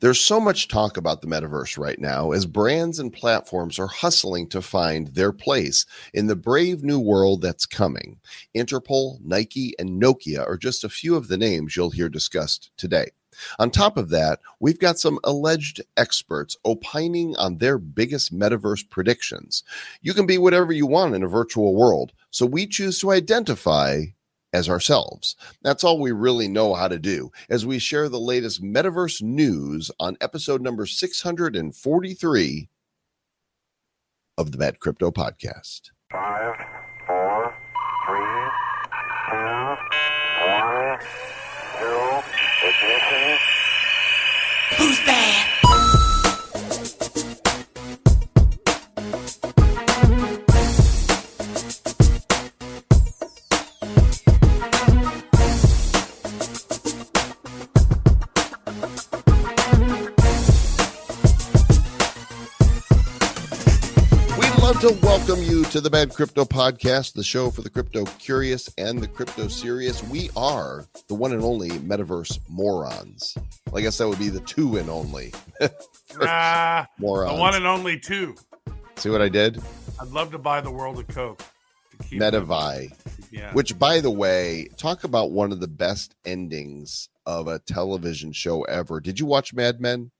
There's so much talk about the metaverse right now as brands and platforms are hustling to find their place in the brave new world that's coming. Interpol, Nike, and Nokia are just a few of the names you'll hear discussed today. On top of that, we've got some alleged experts opining on their biggest metaverse predictions. You can be whatever you want in a virtual world, so we choose to identify as ourselves. That's all we really know how to do as we share the latest metaverse news on episode number 643 of the Bad Crypto Podcast. Five, four, three, two, one, zero, ignition. Who's bad? To the Bad Crypto Podcast, the show for the crypto curious and the crypto serious. We are the one and only metaverse morons. I guess that would be the two and only Ah, the one and only two. See what I did? I'd love to buy the world of Coke. Metavie. Yeah. Which, by the way, talk about one of the best endings of a television show ever. Did you watch Mad Men?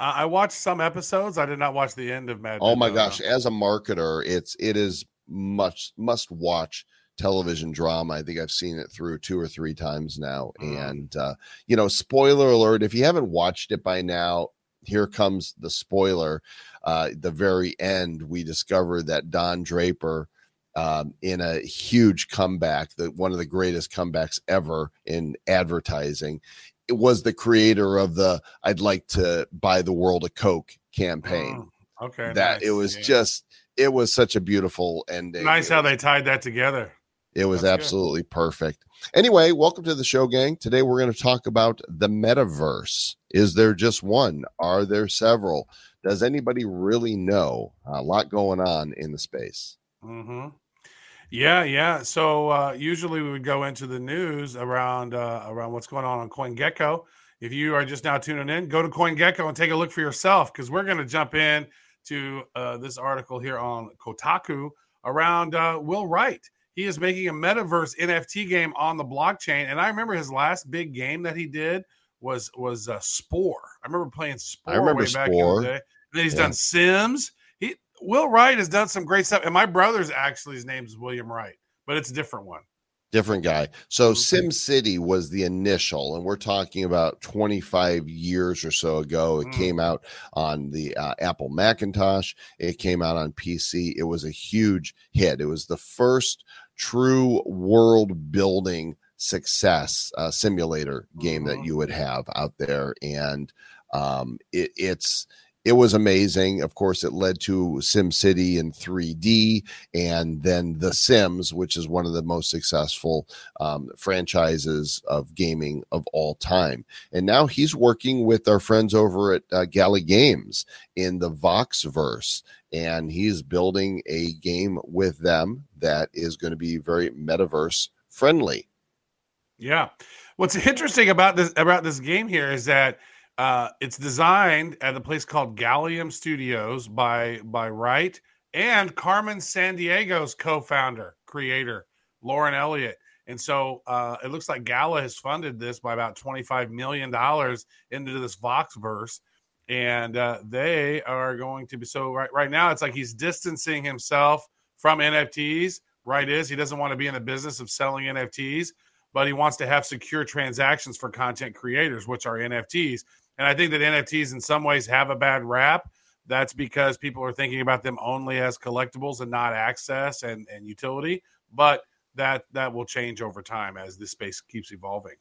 Uh, I watched some episodes. I did not watch the end of Mad. Oh my gosh! As a marketer, it's it is much must watch television drama. I think I've seen it through two or three times now. Mhm. And uh, you know, spoiler alert: if you haven't watched it by now, here comes the spoiler. Uh, the very end, we discover that Don Draper. Um, in a huge comeback, the one of the greatest comebacks ever in advertising, was the creator of the "I'd like to buy the world a Coke" campaign. Mm, okay. that it was yeah. just it was such a beautiful ending. Nice it, how they tied that together. it was that's good. absolutely perfect. Anyway welcome to the show gang. Today we're going to talk about the metaverse. Is there just one? Are there several? Does anybody really know? A lot going on in the space. Hmm Yeah, yeah. So uh, usually we would go into the news around uh, around what's going on on CoinGecko. If you are just now tuning in, go to CoinGecko and take a look for yourself because we're going to jump in to uh, this article here on Kotaku around uh, Will Wright. He is making a metaverse NFT game on the blockchain, and I remember his last big game that he did was was uh, Spore. I remember playing Spore remember way back in the day. And then he's Yeah. done Sims. Will Wright has done some great stuff, and my brother's actually his name is William Wright, but it's a different one. different guy so Mhm. sim city was the initial and we're talking about 25 years or so ago it Mm. came out on the uh, apple macintosh it came out on pc it was a huge hit it was the first true world building success uh, simulator game that Mhm. you would have out there and um, it, it's it was amazing of course it led to sim city in 3d and then The Sims, which is one of the most successful um, franchises of gaming of all time. And now he's working with our friends over at uh, Gala Games in the Voxverse, and he's building a game with them that is going to be very metaverse friendly. Yeah. What's interesting about this about this game here is that uh, it's designed at a place called Gallium Studios by by Wright and Carmen Sandiego's co-founder, creator Lauren Elliott. And so uh, it looks like Gala has funded this by about $25 million into this Voxverse. And uh, they are going to be so right, right now, it's like he's distancing himself from NFTs. Right is he doesn't want to be in the business of selling NFTs, but he wants to have secure transactions for content creators, which are NFTs. And I think that NFTs in some ways have a bad rap. That's because people are thinking about them only as collectibles and not access and, and utility. But that that will change over time as this space keeps evolving.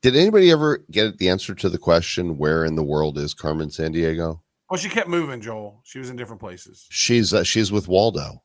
Did anybody ever get the answer to the question, where in the world is Carmen Sandiego? Well, she kept moving, Joel. She was in different places. She's uh, she's with Waldo.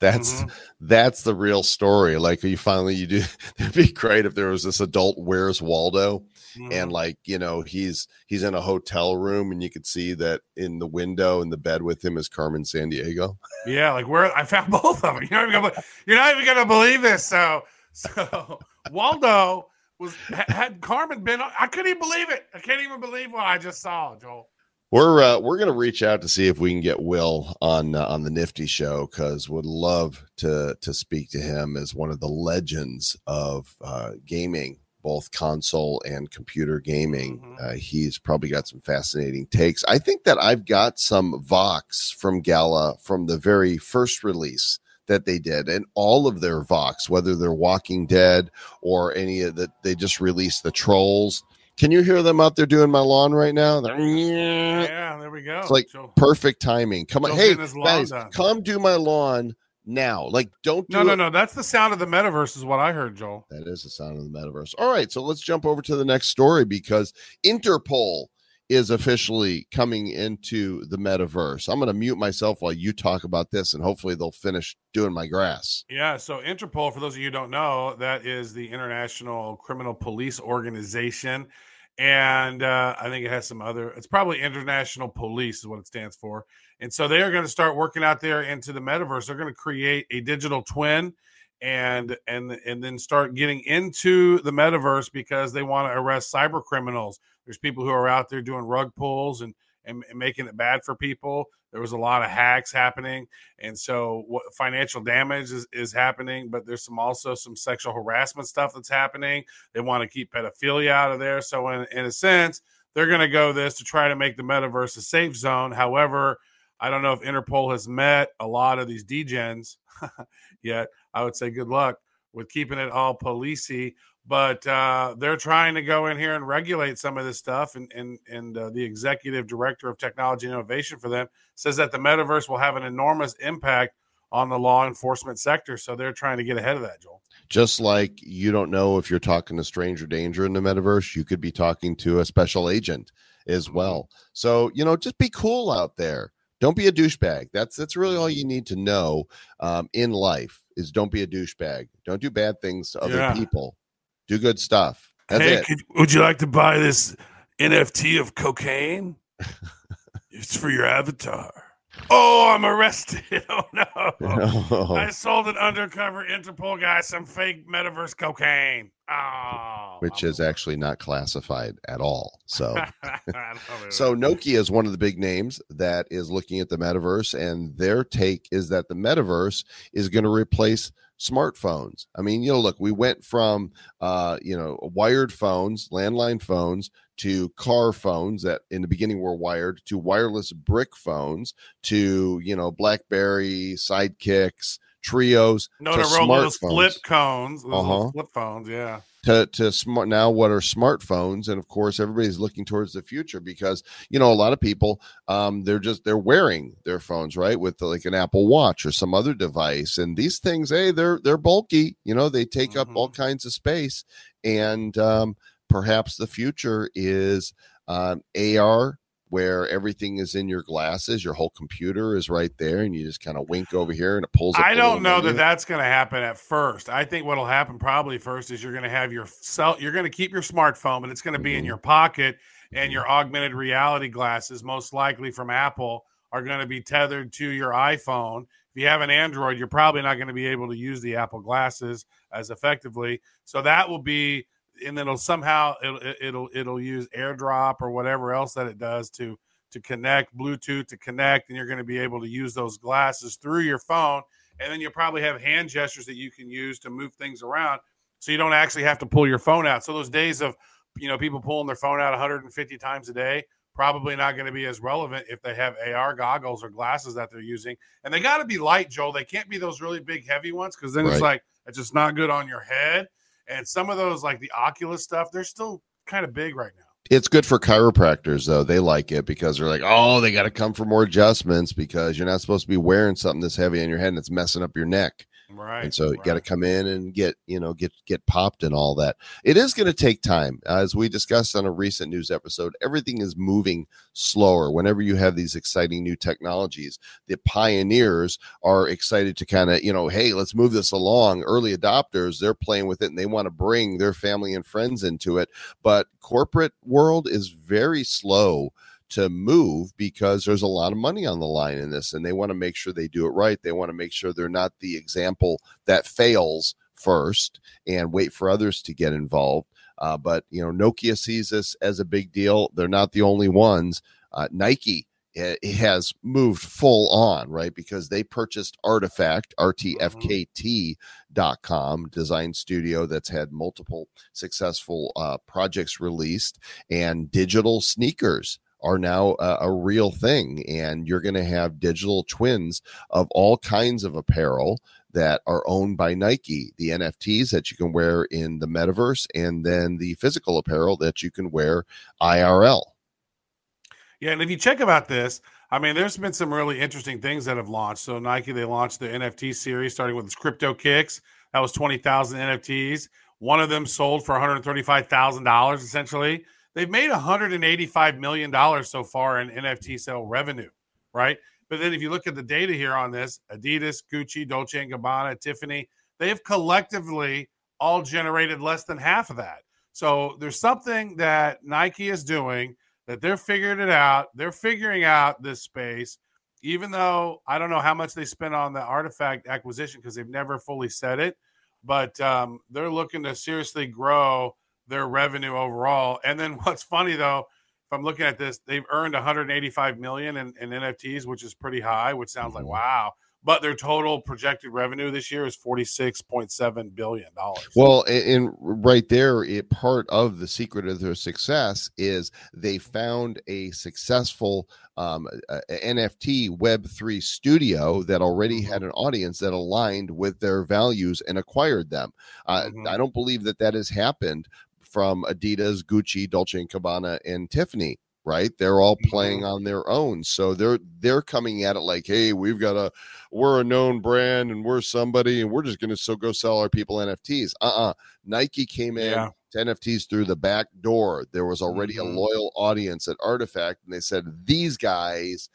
That's Mhm. that's the real story. Like you finally you do. It'd be great if there was this adult Where's Waldo, Mhm. and like you know he's he's in a hotel room, and you could see that in the window in the bed with him is Carmen Sandiego. Yeah, like where I found both of them. You're not even gonna, you're not even gonna believe this. So, so Waldo was had Carmen been I couldn't even believe it. I can't even believe what I just saw, Joel. We're uh, we're gonna reach out to see if we can get Will on uh, on the Nifty Show because would love to to speak to him as one of the legends of uh, gaming, both console and computer gaming. Mhm. Uh, he's probably got some fascinating takes. I think that I've got some Vox from Gala from the very first release that they did, and all of their Vox, whether they're Walking Dead or any of that, they just released the Trolls. Can you hear them out there doing my lawn right now? They're- Yeah, there we go. It's like Joel- perfect timing. Come on, hey getting his lawn guys, come do my lawn now. Like, don't do no, no, it- no. That's the sound of the metaverse, is what I heard, Joel. That is the sound of the metaverse. All right, so let's jump over to the next story because Interpol is officially coming into the metaverse. I'm going to mute myself while you talk about this, and hopefully they'll finish doing my grass. Yeah, so Interpol, for those of you don't know, that is the International Criminal Police Organization. And uh, I think it has some other, it's probably International Police is what it stands for. And so they are going to start working out there into the metaverse. They're going to create a digital twin and and and then start getting into the metaverse because they want to arrest cyber criminals. There's people who are out there doing rug pulls and, and and making it bad for people. There was a lot of hacks happening. And so what financial damage is, is happening but there's some also some sexual harassment stuff that's happening. They want to keep pedophilia out of there. So in, in a sense they're going to go this to try to make the metaverse a safe zone. However i don't know if interpol has met a lot of these degens yet. I would say good luck with keeping it all policey but uh, they're trying to go in here and regulate some of this stuff and and, and uh, the executive director of technology and innovation for them says that the metaverse will have an enormous impact on the law enforcement sector. So they're trying to get ahead of that, Joel. Just like you don't know if you're talking to stranger danger in the metaverse, you could be talking to a special agent as well. So, you know, just be cool out there. Don't be a douchebag. That's that's really all you need to know um, in life is don't be a douchebag. Don't do bad things to other Yeah. people. Do good stuff. That's hey, it. could, would you like to buy this NFT of cocaine? it's for your avatar. Oh, I'm arrested. Oh no. I sold an undercover Interpol guy some fake metaverse cocaine. Oh, Which is actually not classified at all. So I don't know. So Nokia is one of the big names that is looking at the metaverse, and their take is that the metaverse is going to replace smartphones. I mean, you know, look, we went from uh, you know wired phones, landline phones, to car phones that in the beginning were wired, to wireless brick phones, to you know BlackBerry sidekicks, trios, to Motorola those flip smartphones. cones, those Uh-huh. flip phones. Yeah, to to smart now what are smartphones and of course everybody's looking towards the future because you know a lot of people um they're just they're wearing their phones right with like an apple watch or some other device and these things hey they're they're bulky you know they take up all kinds of space and um perhaps the future is um ar where everything is in your glasses your whole computer is right there and you just kind of wink over here and it pulls up I don't know that that's going to happen at first. I think what'll happen probably first is you're going to have your cell, you're going to keep your smartphone, but it's going to be in Mhm. your pocket, and your augmented reality glasses, most likely from Apple, are going to be tethered to your iPhone. If you have an Android, you're probably not going to be able to use the Apple glasses as effectively. So that will be, and then it'll somehow it'll it'll it'll use AirDrop or whatever else that it does to to connect Bluetooth to connect, and you're going to be able to use those glasses through your phone. And then you'll probably have hand gestures that you can use to move things around, so you don't actually have to pull your phone out. So those days of you know people pulling their phone out 150 times a day probably not going to be as relevant if they have AR goggles or glasses that they're using. And they got to be light, Joel. They can't be those really big heavy ones because then it's like it's just not good on your head. And some of those like the Oculus stuff, they're still kind of big right now. It's good for chiropractors though. They like it because they're like, oh, they got to come for more adjustments because you're not supposed to be wearing something this heavy on your head and it's messing up your neck. Right. and so you got to come in and get you know get get popped and all that. It is going to take time. As we discussed on a recent news episode everything is moving slower. Whenever you have these exciting new technologies the pioneers are excited to kind of you know hey let's move this along. Early adopters they're playing with it and they want to bring their family and friends into it. But corporate world is very slow to move because there's a lot of money on the line in this and they want to make sure they do it right they want to make sure they're not the example that fails first and wait for others to get involved Uh, but you know, Nokia sees this as a big deal. They're not the only ones. Uh, Nike eh, has moved full on, right? Because they purchased Artifact, RTFKT.com, design studio that's had multiple successful uh, projects released, and digital sneakers are now a, a real thing. And you're going to have digital twins of all kinds of apparel that are owned by Nike, the NFTs that you can wear in the metaverse, and then the physical apparel that you can wear IRL. Yeah, and if you check about this, I mean, there's been some really interesting things that have launched. So Nike, they launched the NFT series starting with Crypto Kicks. That was 20,000 NFTs. One of them sold for $135,000 essentially. They've made $185 million so far in NFT sale revenue, right? But then if you look at the data here on this, Adidas, Gucci, Dolce and Gabbana, Tiffany, they have collectively all generated less than half of that. So there's something that Nike is doing that they're figuring it out. They're figuring out this space, even though I don't know how much they spent on the artifact acquisition because they've never fully said it. But um, they're looking to seriously grow their revenue overall. And then what's funny though, if I'm looking at this, they've earned 185 million in, in NFTs, which is pretty high, which sounds like Mhm. wow. But their total projected revenue this year is 46.7 billion dollars. Well, and, right there, it part of the secret of their success is they found a successful um, uh, NFT Web three studio that already had an audience that aligned with their values and acquired them. Uh, Mhm. I don't believe that that has happened from Adidas, Gucci, Dolce and Gabbana, and Tiffany. Right, they're all playing on their own, so they're they're coming at it like, "Hey, we've got a we're a known brand and we're somebody and we're just going to so go sell our people NFTs. Uh-uh. Nike came in Yeah. to NFTs through the back door. There was already Mhm. a loyal audience at Artifact and they said these guys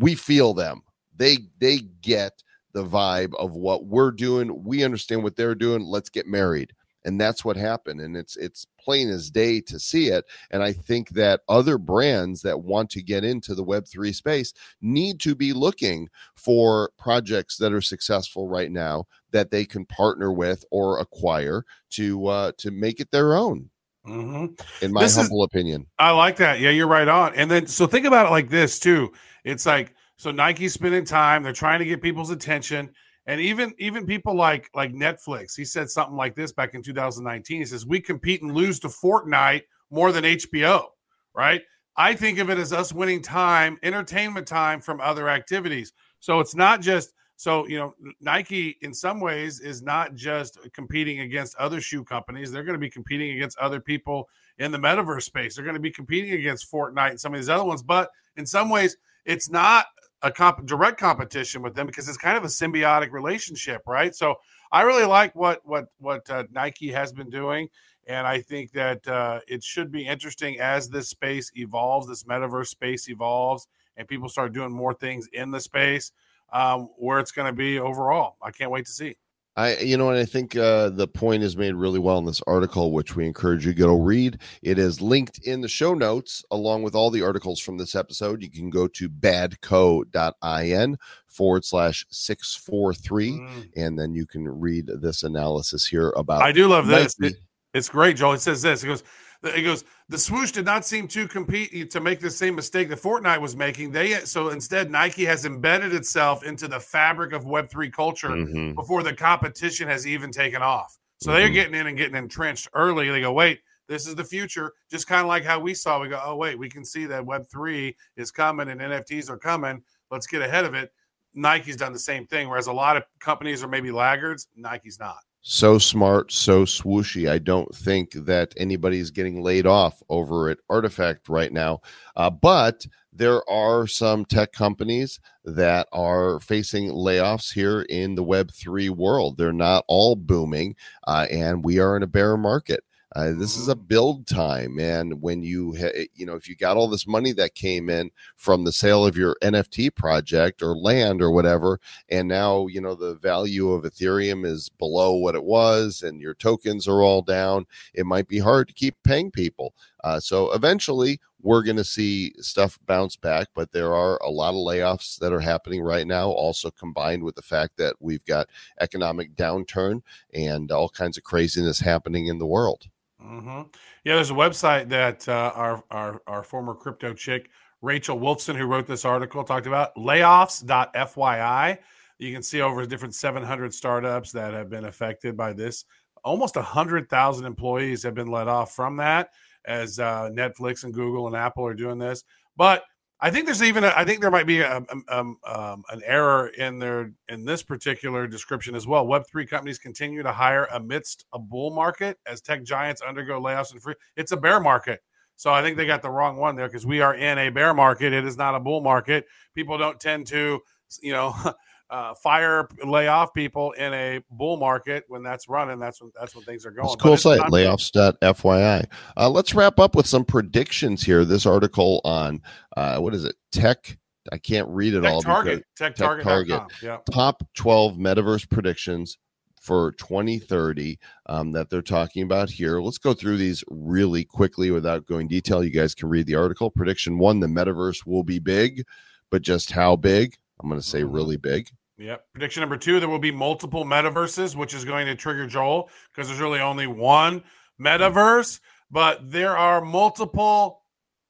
we feel them. They they get the vibe of what we're doing. We understand what they're doing. Let's get married. And that's what happened and it's it's plain as day to see it and I think that other brands that want to get into the web3 space need to be looking for projects that are successful right now that they can partner with or acquire to uh, to make it their own. hmm In my This is- humble opinion, I like that. Yeah, you're right on. And then so think about it like this too. It's like so Nike's spending time, they're trying to get people's attention. And even even people like like Netflix, he said something like this back in 2019. He says, We compete and lose to Fortnite more than HBO, right? I think of it as us winning time, entertainment time from other activities. So it's not just so you know Nike in some ways is not just competing against other shoe companies. They're going to be competing against other people in the metaverse space. They're going to be competing against Fortnite and some of these other ones. But in some ways, it's not a comp- direct competition with them because it's kind of a symbiotic relationship, right? So I really like what what what uh, Nike has been doing, and I think that uh, it should be interesting as this space evolves, this metaverse space evolves, and people start doing more things in the space. Um, where it's going to be overall, I can't wait to see. I you know, and I think uh, the point is made really well in this article, which we encourage you to go read. It is linked in the show notes along with all the articles from this episode. You can go to badco.in forward slash six four three, Mm. and then you can read this analysis here about I do love this. It- it's great, Joel. It says this. It goes. It goes. The swoosh did not seem to compete to make the same mistake that Fortnite was making. They so instead Nike has embedded itself into the fabric of Web three culture Mhm. before the competition has even taken off. So they're Mhm. getting in and getting entrenched early. They go, wait, this is the future. Just kind of like how we saw. We go, oh wait, we can see that Web three is coming and NFTs are coming. Let's get ahead of it. Nike's done the same thing. Whereas a lot of companies are maybe laggards. Nike's not. So smart, so swooshy. I don't think that anybody's getting laid off over at Artifact right now. Uh, but there are some tech companies that are facing layoffs here in the Web3 world. They're not all booming, uh, and we are in a bear market. Uh, this is a build time, and when you ha- you know if you got all this money that came in from the sale of your NFT project or land or whatever, and now you know the value of ethereum is below what it was and your tokens are all down it might be hard to keep paying people. Uh, so eventually we're going to see stuff bounce back but there are a lot of layoffs that are happening right now also combined with the fact that we've got economic downturn and all kinds of craziness happening in the world hmm Yeah, there's a website that uh, our, our our former crypto chick Rachel Wolfson, who wrote this article, talked about layoffs.fyi. You can see over different 700 startups that have been affected by this. Almost 100,000 employees have been let off from that as uh, Netflix and Google and Apple are doing this. But I think there's even a, I think there might be a, um, um, um, an error in their in this particular description as well. Web three companies continue to hire amidst a bull market as tech giants undergo layoffs and free. It's a bear market, so I think they got the wrong one there because we are in a bear market. It is not a bull market. People don't tend to you know uh, fire lay off people in a bull market when that's running. That's when that's when things are going. It's a cool it's site, layoffs.fyi. Uh, let's wrap up with some predictions here. This article on, uh, what is it? Tech. I can't read it all. Target, because- Tech Target, Target. Yeah. top 12 metaverse predictions for 2030 um, that they're talking about here. Let's go through these really quickly without going detail. You guys can read the article. Prediction one the metaverse will be big, but just how big? I'm going to say Mhm. really big. Yep. Prediction number two: there will be multiple metaverses, which is going to trigger Joel because there's really only one metaverse, but there are multiple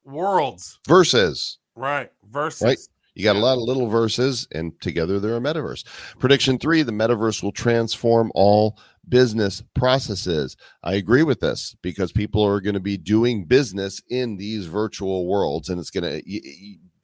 worlds. Versus. Right. Versus. Right. You got a lot of little verses, and together they're a metaverse. Prediction three the metaverse will transform all business processes. I agree with this because people are going to be doing business in these virtual worlds, and it's going to,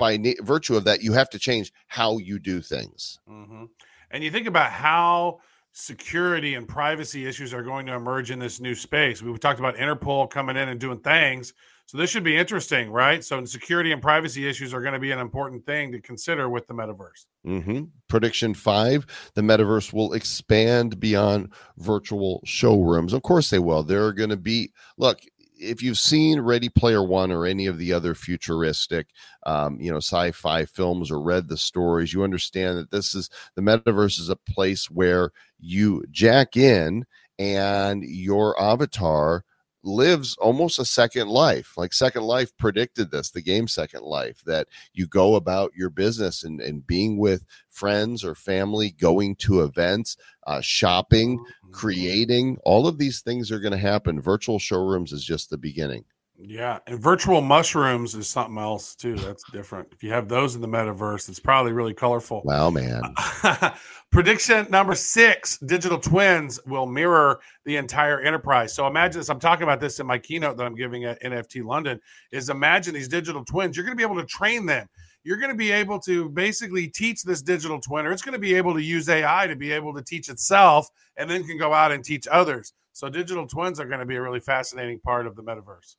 by na- virtue of that, you have to change how you do things. hmm And you think about how security and privacy issues are going to emerge in this new space. We talked about Interpol coming in and doing things. So this should be interesting, right? So security and privacy issues are going to be an important thing to consider with the metaverse. hmm Prediction five the metaverse will expand beyond virtual showrooms. Of course, they will. There are going to be, look, if you've seen Ready Player One or any of the other futuristic, um, you know, sci-fi films or read the stories, you understand that this is the metaverse is a place where you jack in and your avatar lives almost a second life. Like Second Life predicted this, the game Second Life, that you go about your business and, and being with friends or family, going to events, uh, shopping, Mm-hmm. creating. All of these things are going to happen. Virtual showrooms is just the beginning. Yeah, and virtual mushrooms is something else too. That's different. If you have those in the metaverse, it's probably really colorful. Wow, man. Prediction number six: digital twins will mirror the entire enterprise. So imagine this. I'm talking about this in my keynote that I'm giving at NFT London. Is imagine these digital twins. You're going to be able to train them. You're going to be able to basically teach this digital twin, or it's going to be able to use AI to be able to teach itself, and then can go out and teach others. So digital twins are going to be a really fascinating part of the metaverse.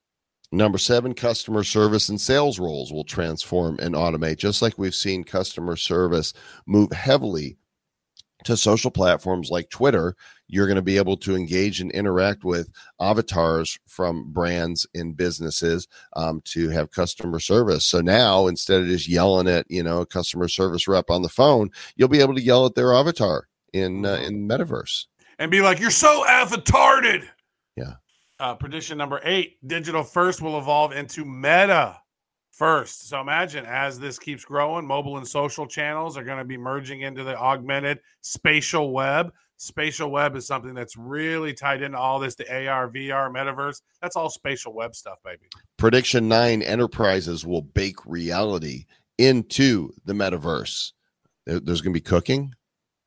Number seven, customer service and sales roles will transform and automate, just like we've seen customer service move heavily to social platforms like Twitter. You're going to be able to engage and interact with avatars from brands and businesses um, to have customer service. So now, instead of just yelling at you know a customer service rep on the phone, you'll be able to yell at their avatar in uh, in metaverse. and be like, "You're so avatarded." Yeah. Uh, prediction number eight: digital first will evolve into meta first. So imagine as this keeps growing, mobile and social channels are going to be merging into the augmented spatial web. Spatial web is something that's really tied into all this, the AR, VR, metaverse. That's all spatial web stuff, baby. Prediction nine: enterprises will bake reality into the metaverse. There's going to be cooking.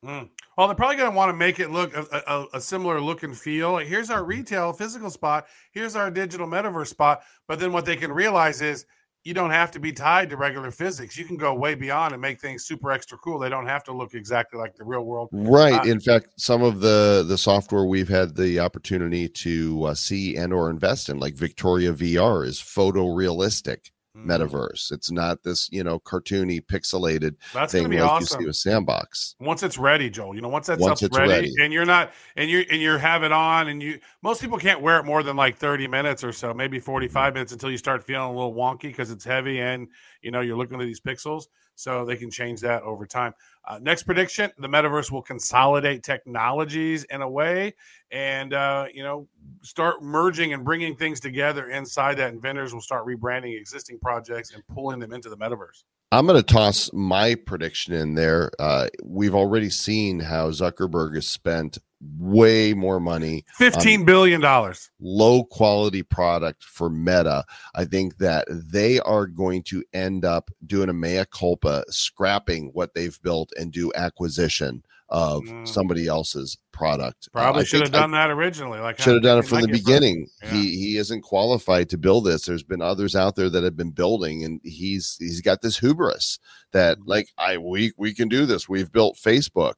Mm. Well, they're probably going to want to make it look a, a, a similar look and feel. Like, here's our retail physical spot. Here's our digital metaverse spot. But then what they can realize is you don't have to be tied to regular physics. You can go way beyond and make things super extra cool. They don't have to look exactly like the real world. Right. Uh, in fact, some of the the software we've had the opportunity to uh, see and or invest in, like Victoria VR, is photorealistic. Metaverse. It's not this you know cartoony pixelated That's thing like awesome. you see with Sandbox. once it's ready, Joel. You know, once that's Once ready, ready. and you're not, and you and you have it on, and you most people can't wear it more than like 30 minutes or so, maybe 45 minutes until you start feeling a little wonky because it's heavy and you know you're looking at these pixels. So they can change that over time. Uh, next prediction: the metaverse will consolidate technologies in a way, and uh, you know start merging and bringing things together inside that. And vendors will start rebranding existing projects and pulling them into the metaverse. I'm going to toss my prediction in there. Uh, we've already seen how Zuckerberg has spent way more money Fifteen billion dollars. low quality product for Meta, I think that they are going to end up doing a mea culpa, scrapping what they've built and do acquisition of Mm. somebody else's product. Uh, Probably I should have think I done that originally. Like Should have done it from the like it for- beginning. yeah. He he isn't qualified to build this. There's been others out there that have been building, and he's he's got this hubris that Mm-hmm. like I we we can do this. We've built Facebook.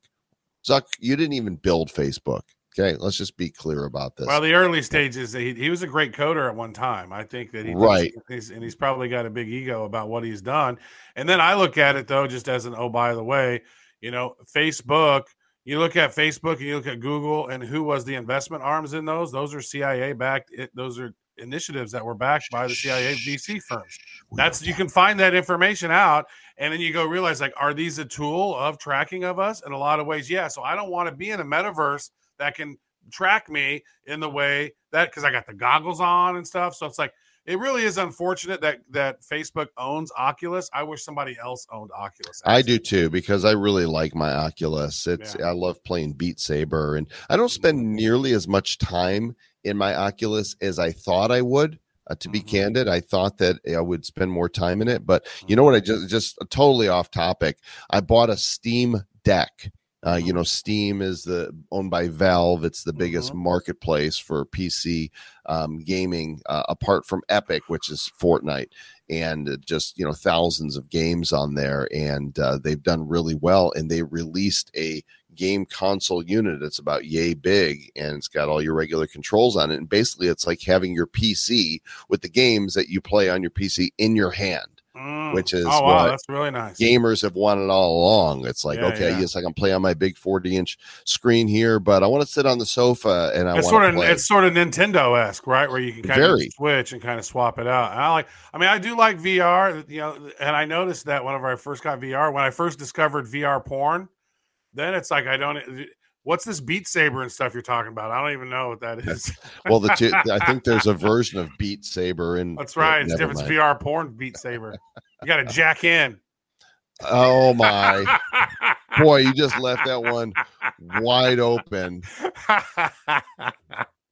Zuck, you didn't even build Facebook. Okay, let's just be clear about this. Well, the early stages, he, he was a great coder at one time. I think that he Right. he's, and he's probably got a big ego about what he's done. And then I look at it though, just as an oh, by the way, you know, Facebook. You look at Facebook and you look at Google, and who was the investment arms in those? Those are CIA backed. Those are initiatives that were backed by the CIA VC firms. That's you can find that information out, and then you go realize like, are these a tool of tracking of us? In a lot of ways, yeah. So I don't want to be in a metaverse that can track me in the way that because I got the goggles on and stuff. So it's like it really is unfortunate that that Facebook owns Oculus. I wish somebody else owned Oculus. I do too because I really like my Oculus. It's Yeah. I love playing Beat Saber, and I don't spend nearly as much time in my Oculus as I thought I would. Uh, to be Mhm. candid, I thought that I would spend more time in it, but you know what? I just just totally off topic. I bought a Steam Deck. Uh, you know, Steam is the owned by Valve. It's the biggest marketplace for PC um, gaming, uh, apart from Epic, which is Fortnite, and uh, just you know thousands of games on there, and uh, they've done really well. And they released a game console unit It's about yay big, and it's got all your regular controls on it. And basically, it's like having your PC with the games that you play on your PC in your hand Mm. which is oh wow, what that's really nice. gamers have wanted all along. It's like, Yeah, okay, yeah. yes, I can play on my big 40 inch screen here, but I want to sit on the sofa and I it's want sort of play. it's sort of Nintendo esque, right? Where you can kind Very. of switch and kind of swap it out. And I like. I mean, I do like VR. You know, and I noticed that whenever I first got VR, when I first discovered VR porn, then it's like I don't. What's this Beat Saber and stuff you're talking about? I don't even know what that is. well, the two, I think there's a version of Beat Saber, and That's right. It's different. Mind. VR porn Beat Saber. You got to jack in. Oh my boy, you just left that one wide open.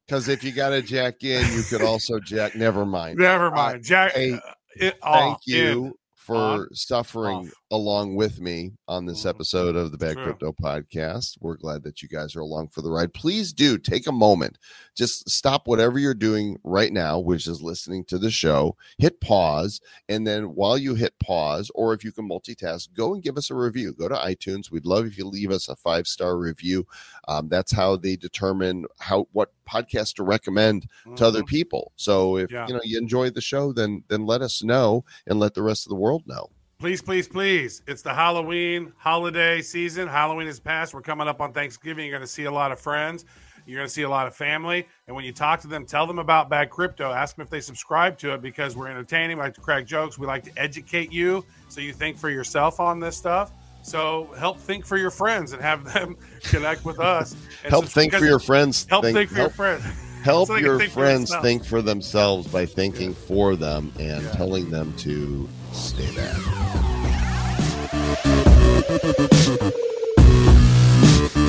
Because if you got to jack in, you could also jack. Never mind. Never mind. Jack. hey, uh, it, Thank you in, for on, suffering off. along with me on this Mhm. episode of the Bad True. Crypto Podcast. We're glad that you guys are along for the ride. Please do take a moment, just stop whatever you're doing right now, which is listening to the show, hit pause, and then while you hit pause, or if you can multitask, go and give us a review. Go to iTunes. We'd love if you leave us a five star review. Um, that's how they determine how what podcast to recommend to other Mhm. people. So if Yeah. you know you enjoyed the show, then then let us know and let the rest of the world know. Please, please, please. It's the Halloween holiday season. Halloween is past. We're coming up on Thanksgiving. You're going to see a lot of friends. You're going to see a lot of family. And when you talk to them, tell them about Bad Crypto. Ask them if they subscribe to it because we're entertaining. We like to crack jokes. We like to educate you so you think for yourself on this stuff. So help think for your friends and have them connect with us. And help think for your friends. help think, for your friends. help so your think for friends themselves. think for themselves by thinking for them and Yeah. telling them to stay back.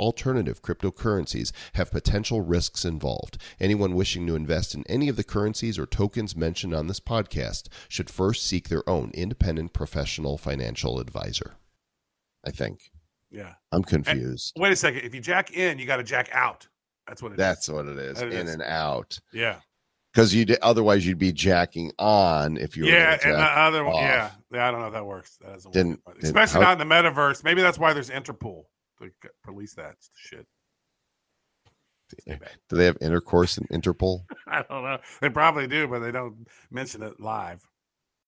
alternative cryptocurrencies have potential risks involved. Anyone wishing to invest in any of the currencies or tokens mentioned on this podcast should first seek their own independent professional financial advisor. I think. Yeah. I'm confused. Wait a second. If you jack in, you got to jack out. That's what it is. That's what it is. That in is. and out. Yeah. Because you otherwise you'd be jacking on if you were yeah, and the other one, off. yeah, yeah. I don't know if that works. That doesn't Didn't- work, didn't- especially how- not in the metaverse. Maybe that's why there's Interpol police that shit. Do they have intercourse in Interpol? I don't know. They probably do, but they don't mention it live.